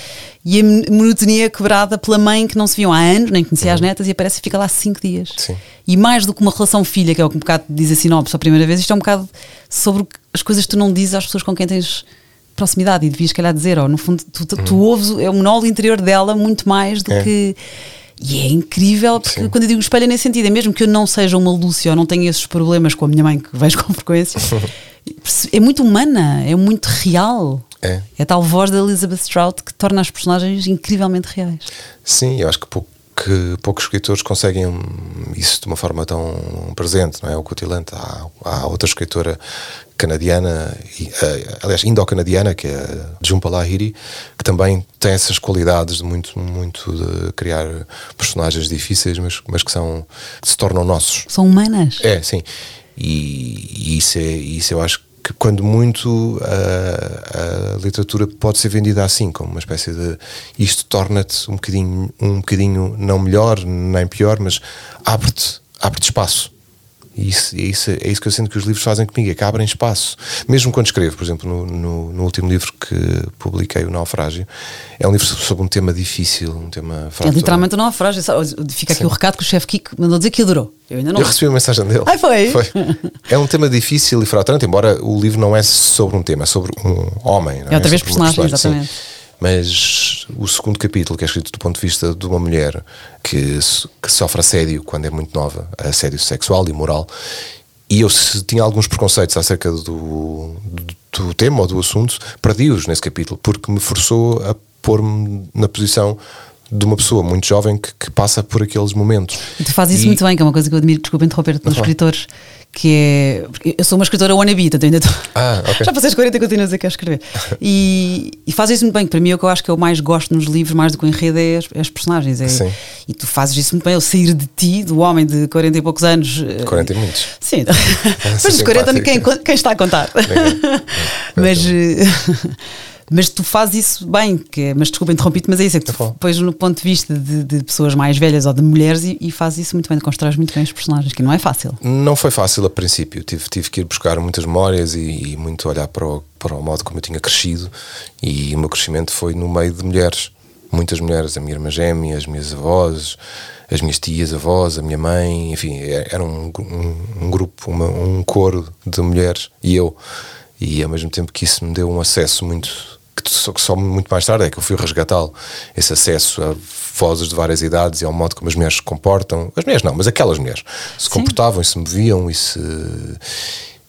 E a mon- monotonia quebrada pela mãe que não se viam há anos, nem conhecia as netas, e aparece e fica lá cinco dias. Sim. E mais do que uma relação filha, que é o que um bocado diz a sinopse a primeira vez, isto é um bocado sobre as coisas que tu não dizes às pessoas com quem tens proximidade e devias, calhar, dizer. Ou no fundo, tu, tu, tu ouves, o- é o monólogo interior dela muito mais do É. que. E é incrível, porque Sim. quando eu digo espelho é nesse sentido, é mesmo que eu não seja uma Lúcia ou não tenha esses problemas com a minha mãe, que vejo com frequência, é muito humana, é muito real. É. a tal voz da Elizabeth Strout que torna as personagens incrivelmente reais. Sim, eu acho que, pouco, que poucos escritores conseguem isso de uma forma tão presente, não é? O Cutilante, há, há outra escritora canadiana, e, eh, aliás, indo-canadiana, que é a Jhumpa Lahiri, que também tem essas qualidades de muito, muito de criar personagens difíceis, mas, mas que são que se tornam nossos. São humanas. É, sim. E, e isso, é, isso eu acho que quando muito a, a literatura pode ser vendida assim, como uma espécie de isto torna-te um bocadinho, um bocadinho não melhor, nem pior, mas abre-te abre espaço. E isso, é isso, é isso que eu sinto que os livros fazem comigo, é que abrem espaço. Mesmo quando escrevo, por exemplo, no, no, no último livro que publiquei, O Naufrágio, é um livro sobre um tema difícil, um tema É fraco. literalmente um naufrágio. Só- Fica aqui Sim. o recado que o chefe Kiko mandou dizer que adorou. Eu ainda não. Eu recebi uma mensagem dele. Ai, foi? É um tema difícil e fraturante, embora o livro não é sobre um tema, é sobre um homem. É outra vez Sobre uma personagem, sim. Mas o segundo capítulo, que é escrito do ponto de vista de uma mulher que, que sofre assédio quando é muito nova, assédio sexual e moral, e eu tinha alguns preconceitos acerca do, do, do tema ou do assunto, perdi-os nesse capítulo, porque me forçou a pôr-me na posição de uma pessoa muito jovem que, que passa por aqueles momentos. Tu fazes isso e... muito bem, que é uma coisa que eu admiro, desculpa interromper-te, nos escritores que é. Eu sou uma escritora wannabe, portanto ainda estou. Ah, okay. Já passei as 40 e continuo a escrever. E, e faz isso muito bem, que para mim é o que eu acho que eu mais gosto nos livros, mais do que o enredo, é as, é as personagens. É, Sim. E tu fazes isso muito bem, eu sair de ti, do homem de 40 e poucos anos. 40 e muitos. Sim, mas dos 40 quem, quem está a contar. mas. Mas tu fazes isso bem, que é, mas desculpa interrompi-te, mas é isso, é que tu pões no ponto de vista de, de, pessoas mais velhas ou de mulheres e, e fazes isso muito bem, constróis muito bem os personagens, que não é fácil. Não foi fácil a princípio, tive, tive que ir buscar muitas memórias e, e muito olhar para o, para o modo como eu tinha crescido e o meu crescimento foi no meio de mulheres, muitas mulheres, a minha irmã gêmea, as minhas avós, as minhas tias, avós, a minha mãe, enfim, é, era um, um, um grupo, uma, um coro de mulheres e eu. E ao mesmo tempo que isso me deu um acesso muito que só, só muito mais tarde é que eu fui resgatá-lo. Esse acesso a vozes de várias idades e ao modo como as mulheres se comportam. As mulheres não, mas aquelas mulheres se Sim. comportavam e se moviam e se.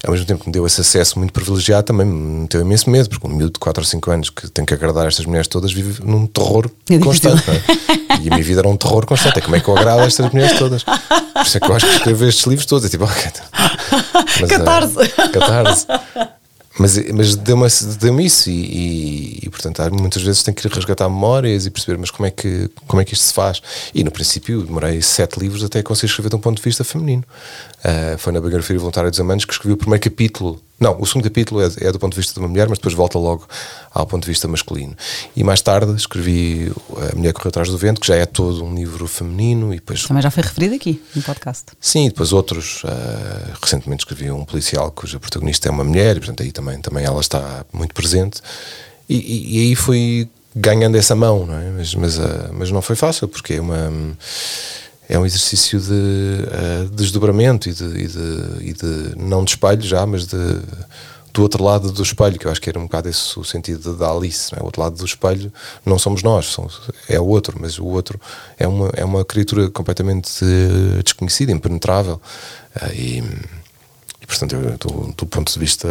Ao mesmo tempo que me deu esse acesso muito privilegiado, também me deu imenso medo, porque um miúdo de 4 ou 5 anos que tem que agradar estas mulheres todas vive num terror é constante. É? E a minha vida era um terror constante. É como é que eu agrado estas mulheres todas? Por isso é que eu acho que escrevo estes livros todos. É tipo, ok. Mas, catarse. Uh, catarse. Mas, mas deu-me deu isso e, e, e, portanto muitas vezes tem que resgatar memórias e perceber mas como é, que, como é que isto se faz? E no princípio demorei sete livros até conseguir escrever de um ponto de vista feminino uh, foi na biografia voluntária dos amantes que escrevi o primeiro capítulo não, o segundo capítulo é, é, do ponto de vista de uma mulher, mas depois volta logo ao ponto de vista masculino. E mais tarde escrevi A Mulher Correu Atrás do Vento, que já é todo um livro feminino. E depois... Também já foi referido aqui no podcast. Sim, e depois outros. Uh, recentemente escrevi um policial cuja protagonista é uma mulher, e portanto aí também, também ela está muito presente. E, e, e aí fui ganhando essa mão, não é? Mas, mas, uh, mas não foi fácil, porque é uma é um exercício de uh, desdobramento e de, e, de, e de, não de espelho já, mas de, do outro lado do espelho, que eu acho que era um bocado esse o sentido da Alice, é? o outro lado do espelho não somos nós, somos, é o outro, mas o outro é uma, é uma criatura completamente uh, desconhecida, impenetrável, uh, e, e, portanto, eu, do, do, ponto de vista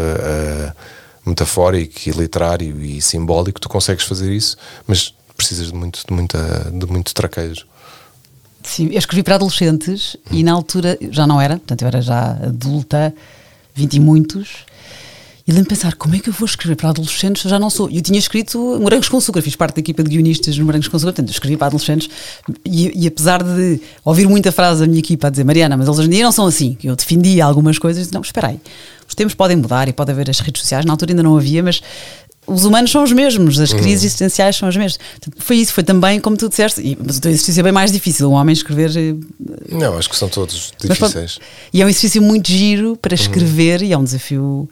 metafórico e literário e simbólico, tu consegues fazer isso, mas precisas de muito, de muita, de muito traquejo. Sim, eu escrevi para adolescentes e na altura já não era, portanto eu era já adulta, vinte e muitos. E lembro de pensar, como é que eu vou escrever para adolescentes se eu já não sou? E eu tinha escrito Morangos com Açúcar, fiz parte da equipa de guionistas no Morangos com Açúcar, portanto, escrevi para adolescentes. E, e, apesar de ouvir muita frase da minha equipa a dizer, Mariana, mas eles hoje em dia não são assim, eu defendia algumas coisas, não, espera aí, os tempos podem mudar e pode haver as redes sociais, na altura ainda não havia, mas os humanos são os mesmos, as crises uhum. existenciais são as mesmas. Foi isso, foi também como tu disseste, e, mas o teu exercício é bem mais difícil, um homem escrever. Eh, não, acho que são todos difíceis. Mas, e é um exercício muito giro para uhum. escrever uhum. e é um desafio.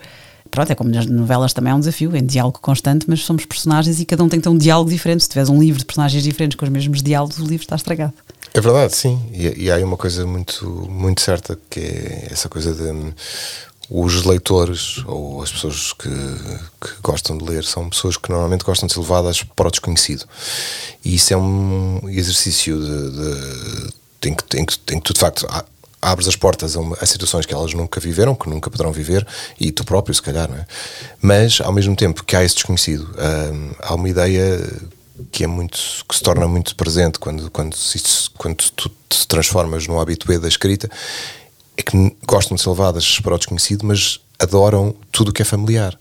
Pronto, é como nas novelas também é um desafio, é um diálogo constante, mas somos personagens e cada um tem que ter um diálogo diferente. Se tiveres um livro de personagens diferentes com os mesmos diálogos, o livro está estragado. É verdade, sim. E, e há uma coisa muito, muito certa que é essa coisa de os leitores ou as pessoas que, que, gostam de ler são pessoas que normalmente gostam de ser levadas para o desconhecido. E isso é um exercício de, de, em, que, em, que, em que tu de facto abres as portas a, uma, a, situações que elas nunca viveram, que nunca poderão viver, e tu próprio, se calhar, não é? Mas, ao mesmo tempo que há esse desconhecido, hum, há uma ideia que é muito que se torna muito presente quando quando quando tu te transformas no habitué da escrita é que gostam de ser levadas para o desconhecido, mas adoram tudo o que é familiar.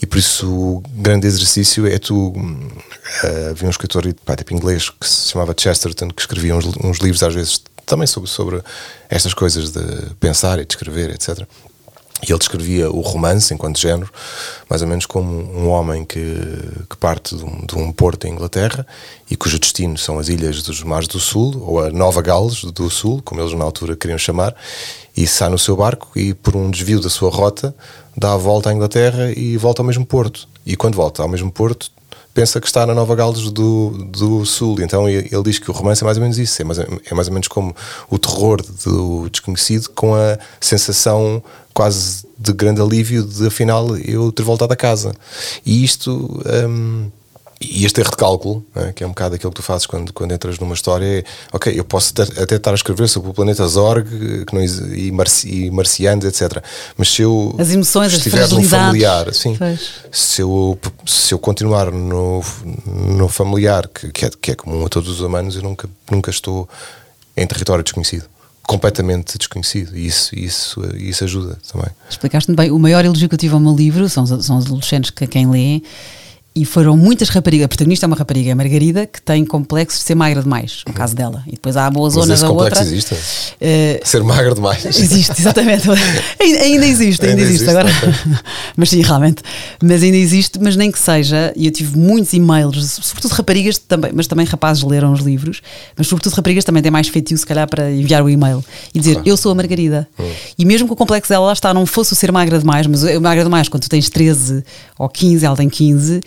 E por isso o grande exercício é tu. Uh, havia um escritor pá, tipo inglês que se chamava Chesterton, que escrevia uns, uns livros às vezes também sobre, sobre estas coisas de pensar e de escrever, etc. E ele descrevia o romance enquanto género, mais ou menos como um homem que, que parte de um, de um, porto em Inglaterra e cujo destino são as ilhas dos mares do sul, ou a Nova Gales do sul, como eles na altura queriam chamar, e sai no seu barco e por um desvio da sua rota dá a volta à Inglaterra e volta ao mesmo porto. E quando volta ao mesmo porto, pensa que está na Nova Gales do, do Sul. Então ele diz que o romance é mais ou menos isso, é mais, é mais ou menos como o terror do desconhecido com a sensação quase de grande alívio de afinal eu ter voltado a casa. E isto. Um, e este erro de cálculo, né, que é um bocado aquilo que tu fazes quando, quando entras numa história, é ok, eu posso ter, até estar a escrever sobre o planeta Zorg que não, e, marci, e marcianos, etc. Mas se eu as emoções, estiver as no familiar, sim, se eu, se eu continuar no, no familiar, que, que, é, que é comum a todos os humanos, eu nunca, nunca estou em território desconhecido completamente desconhecido e isso, isso, isso ajuda também. Explicaste-me bem, o maior elogio que eu tive ao meu livro são, são os adolescentes que quem lê e foram muitas raparigas. A protagonista é uma rapariga, a Margarida, que tem complexos de ser magra demais, no caso dela. E depois há a boa zona da outra. existe? Uh, ser magra demais. Existe, exatamente. ainda, ainda existe, ainda, ainda existe. existe. Agora, mas sim, realmente. Mas ainda existe, mas nem que seja. E eu tive muitos e-mails, sobretudo raparigas também, mas também rapazes leram os livros. Mas sobretudo raparigas também têm mais feitio, se calhar, para enviar o e-mail e dizer. Eu sou a Margarida. Hum. E mesmo que o complexo dela lá está, não fosse o ser magra demais, mas o magra demais, quando tu tens 13 ou 15, ela tem 15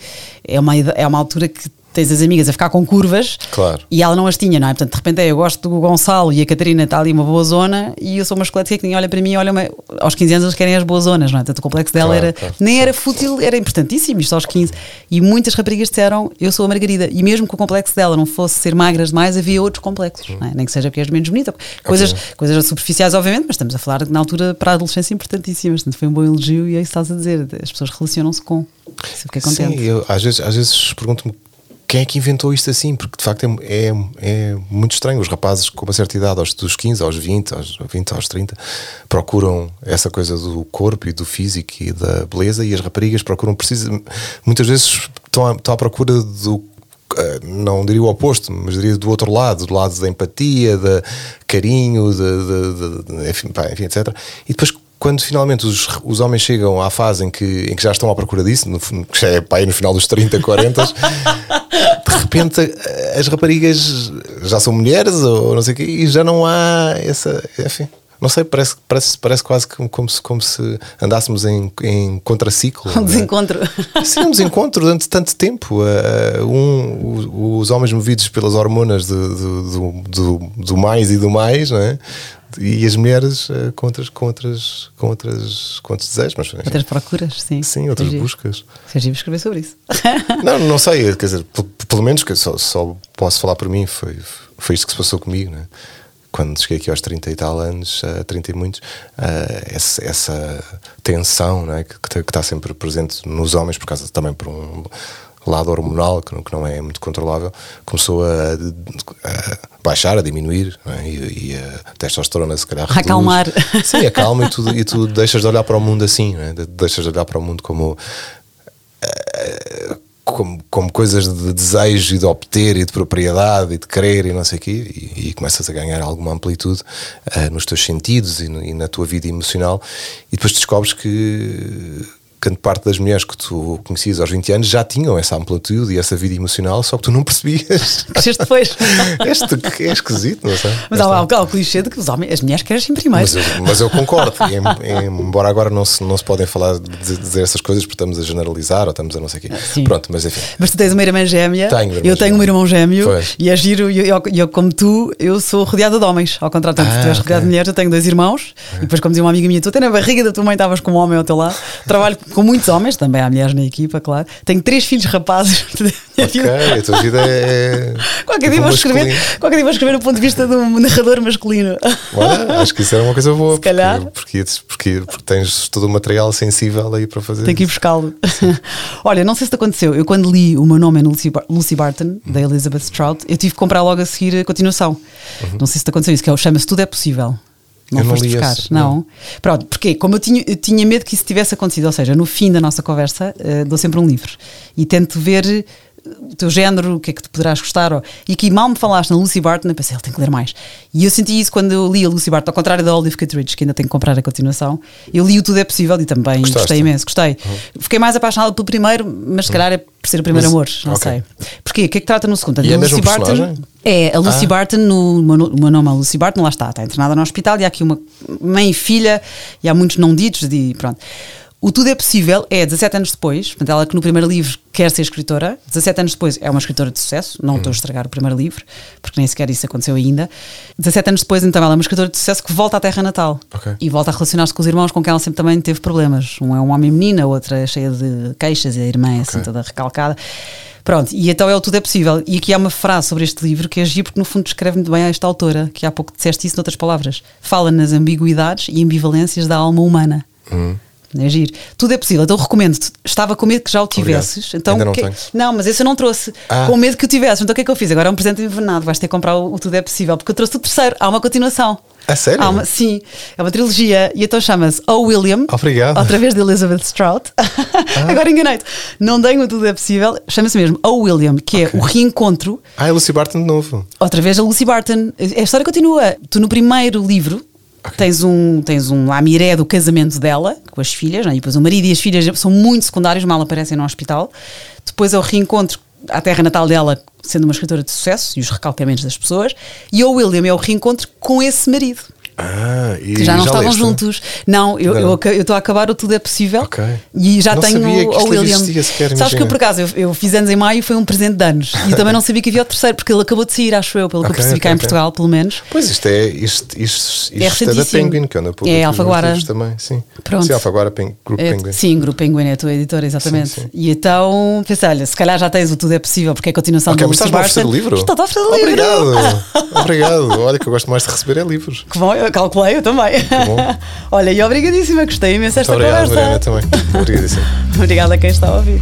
é uma, é uma altura que tens as amigas a ficar com curvas claro. e ela não as tinha, não é? Portanto, de repente é, eu gosto do Gonçalo e a Catarina está ali uma boa zona e eu sou uma esquelética que ninguém olha para mim olha aos 15 anos eles querem as boas zonas, não é? Portanto, o complexo dela claro, era, claro, nem era fútil, era importantíssimo, isto aos 15. E muitas raparigas disseram, eu sou a Margarida. E mesmo que o complexo dela não fosse ser magras demais, havia outros complexos, é? nem que seja porque és menos bonita. Coisas, okay. coisas superficiais, obviamente, mas estamos a falar na altura para a adolescência importantíssimas. Portanto, foi um bom elogio e é isso que estás a dizer. As pessoas relacionam-se com. Contente. Sim, eu, às vezes, às vezes pergunto-me quem é que inventou isto assim? Porque de facto é, é, é, muito estranho. Os rapazes com uma certa idade, aos, dos 15 aos 20, aos 20 aos 30, procuram essa coisa do corpo e do físico e da beleza, e as raparigas procuram, precisam, muitas vezes estão à, estão à procura do eh, não diria o oposto, mas diria do outro lado, do lado da empatia, da carinho, de, de, de, enfim, pá, enfim, etc. E depois quando finalmente os, os homens chegam à fase em que, em que já estão à procura disso, no, que já é pá, no final dos 30, 40, de repente as raparigas já são mulheres ou não sei o quê, e já não há essa. Enfim. Não sei, parece, parece, parece quase como, como, se, como se andássemos em, em contraciclo. Um é? desencontro. É? Sim, um desencontro durante tanto tempo. Uh, um, os homens movidos pelas hormonas de, do, do, do, mais e do mais, não é? e as mulheres uh, com, outras, com, outras, com, outras, com outros desejos. Mas, outras procuras, sim. Sim, outras Seja, buscas. Seja escrever sobre isso. não, não sei, quer dizer, pelo menos que só, só posso falar por mim, foi, foi isto que se passou comigo, né? Quando cheguei aqui aos 30 e tal anos, uh, 30 e muitos, uh, essa, essa, tensão né, que, que está sempre presente nos homens, por causa também por um lado hormonal, que não, que não é muito controlável, começou a, a baixar, a diminuir, é? e, e, a testosterona se calhar reduz. Acalmar. Sim, acalma e tu, e tu deixas de olhar para o mundo assim, é? deixas de olhar para o mundo como. Uh, como, como, coisas de desejo e de obter e de propriedade e de querer e não sei o quê, e, e começas a ganhar alguma amplitude uh, nos teus sentidos e, no, e, na tua vida emocional, e depois descobres que grande parte das mulheres que tu conhecias aos 20 anos já tinham essa amplitude e essa vida emocional, só que tu não percebias. Cresceste depois. este é esquisito, não sei. Mas há, há, o clichê de que os homens, as mulheres crescem primeiro. Mas eu, mas eu concordo. E, embora agora não se, não se podem falar de dizer essas coisas porque estamos a generalizar ou estamos a não sei o quê. Sim. Pronto, mas enfim. Mas tu tens uma irmã gêmea. Tenho eu tenho um irmão gêmeo pois. e é giro. E eu, eu, eu, como tu, eu sou rodeada de homens. Ao contrário, tanto ah, tu és rodeada okay. de mulheres, eu tenho dois irmãos. Ah. E depois, como dizia uma amiga minha, tu até na barriga da tua mãe estavas com um homem ao teu lado. Trabalho com muitos homens também há mulheres na equipa, claro. Tenho três filhos rapazes. Ok, a tua vida é. qualquer, dia vou escrever, qualquer dia vou escrever do ponto de vista de um narrador masculino. Olha, acho que isso era uma coisa boa. Se calhar. Porque, porque, porque, tens todo o material sensível aí para fazer. Tenho que ir buscá-lo. Olha, não sei se te aconteceu. Eu, quando li O meu nome é Lucy, Lucy Barton, da Elizabeth Strout, eu tive que comprar logo a seguir a continuação. Uhum. Não sei se te aconteceu isso, que é o Chama-se Tudo é Possível. Não eu foste não buscar? Esse, não. não. Pronto, porque como eu tinha, eu tinha medo que isso tivesse acontecido, ou seja, no fim da nossa conversa, uh, dou sempre um livro e tento ver o teu género, o que é que tu poderás gostar. Ou... E aqui mal me falaste na Lucy Barton, eu pensei, ele tem que ler mais. E eu senti isso quando eu li a Lucy Barton, ao contrário da Olive Kittredge, que ainda tenho que comprar a continuação. Eu li o Tudo é Possível e também Gostaste? gostei imenso, gostei. Uhum. Fiquei mais apaixonada pelo primeiro, mas se calhar é por ser o primeiro mas, amor, não okay. sei. Porquê? O que é que trata no segundo? E a é Lucy Barton. Personagem? É, a Lucy ah. Barton, no, o meu nome é Lucy Barton, lá está, está internada no hospital e há aqui uma mãe e filha e há muitos não ditos e pronto. O Tudo é Possível é 17 anos depois, portanto, ela que no primeiro livro quer ser escritora, 17 anos depois é uma escritora de sucesso, não estou a estragar o primeiro livro, porque nem sequer isso aconteceu ainda. 17 anos depois, então, ela é uma escritora de sucesso que volta à terra natal Ok. e volta a relacionar-se com os irmãos com quem ela sempre também teve problemas. Um é um homem e menina, a outra é cheia de queixas e a irmã é assim Ok. toda recalcada. Pronto, e então é o Tudo é Possível. E aqui há uma frase sobre este livro que é giro porque no fundo descreve muito bem a esta autora, que há pouco disseste isso noutras palavras. Fala nas ambiguidades e ambivalências da alma humana. Hum. É giro. Tudo é possível. Então recomendo-te. Estava com medo que já o tivesses. Então, Ainda não que- tenho. Não, mas esse eu não trouxe. Ah. Com medo que o tivesses. Então o que é que eu fiz? Agora é um presente envenenado. Vais ter que comprar o, o Tudo é Possível. Porque eu trouxe o terceiro. Há uma continuação. A sério? Uma- sim. É uma trilogia. E então chama-se O William. Obrigado. Outra vez de Elizabeth Strout. Agora enganei-te. Não tenho o Tudo é Possível. Chama-se mesmo O William, que é o reencontro Ah, é Lucy Barton de novo. Outra vez a Lucy Barton. A história continua. Tu no primeiro livro tens um tens um lamiré do casamento dela com as filhas, não é? e depois o marido e as filhas são muito secundários, mal aparecem no hospital. Depois é o reencontro à terra natal dela, sendo uma escritora de sucesso, e os recalcamentos das pessoas. E o William é o reencontro com esse marido. Ah, e Que já não estavam leste? juntos. Não, eu eu não. aca- eu estou a acabar o Tudo é Possível. Ok. E já Não tenho sabia que o William. sequer, Sabes que eu, por acaso, eu, eu fiz anos em maio e foi um presente de anos. E também não sabia que havia o terceiro, porque ele acabou de sair, acho eu, pelo que eu percebi cá ok, em. Portugal, pelo menos. Pois isto é, isto, isto, isto É é, da. Penguin, que anda É, Alfaguara. também, sim. Pronto. Sim, Alfaguara, Pen, Grupo É, Penguin. sim, Grupo Penguin é a tua editora, exatamente. Sim, sim. E então pensei, olha, se calhar já tens o Tudo é Possível, porque é a continuação Ok, do Lucy estás-me a oferecer o livro? Estou a oferecer o livro. Obrigado, obrigado. Olha que eu gosto mais de receber é livros. Que bom, calculei, eu também. bom. olha, e obrigadíssima, gostei imenso Muito desta obrigado, conversa. Mariana, também. Obrigadíssimo. Obrigada a quem está a ouvir.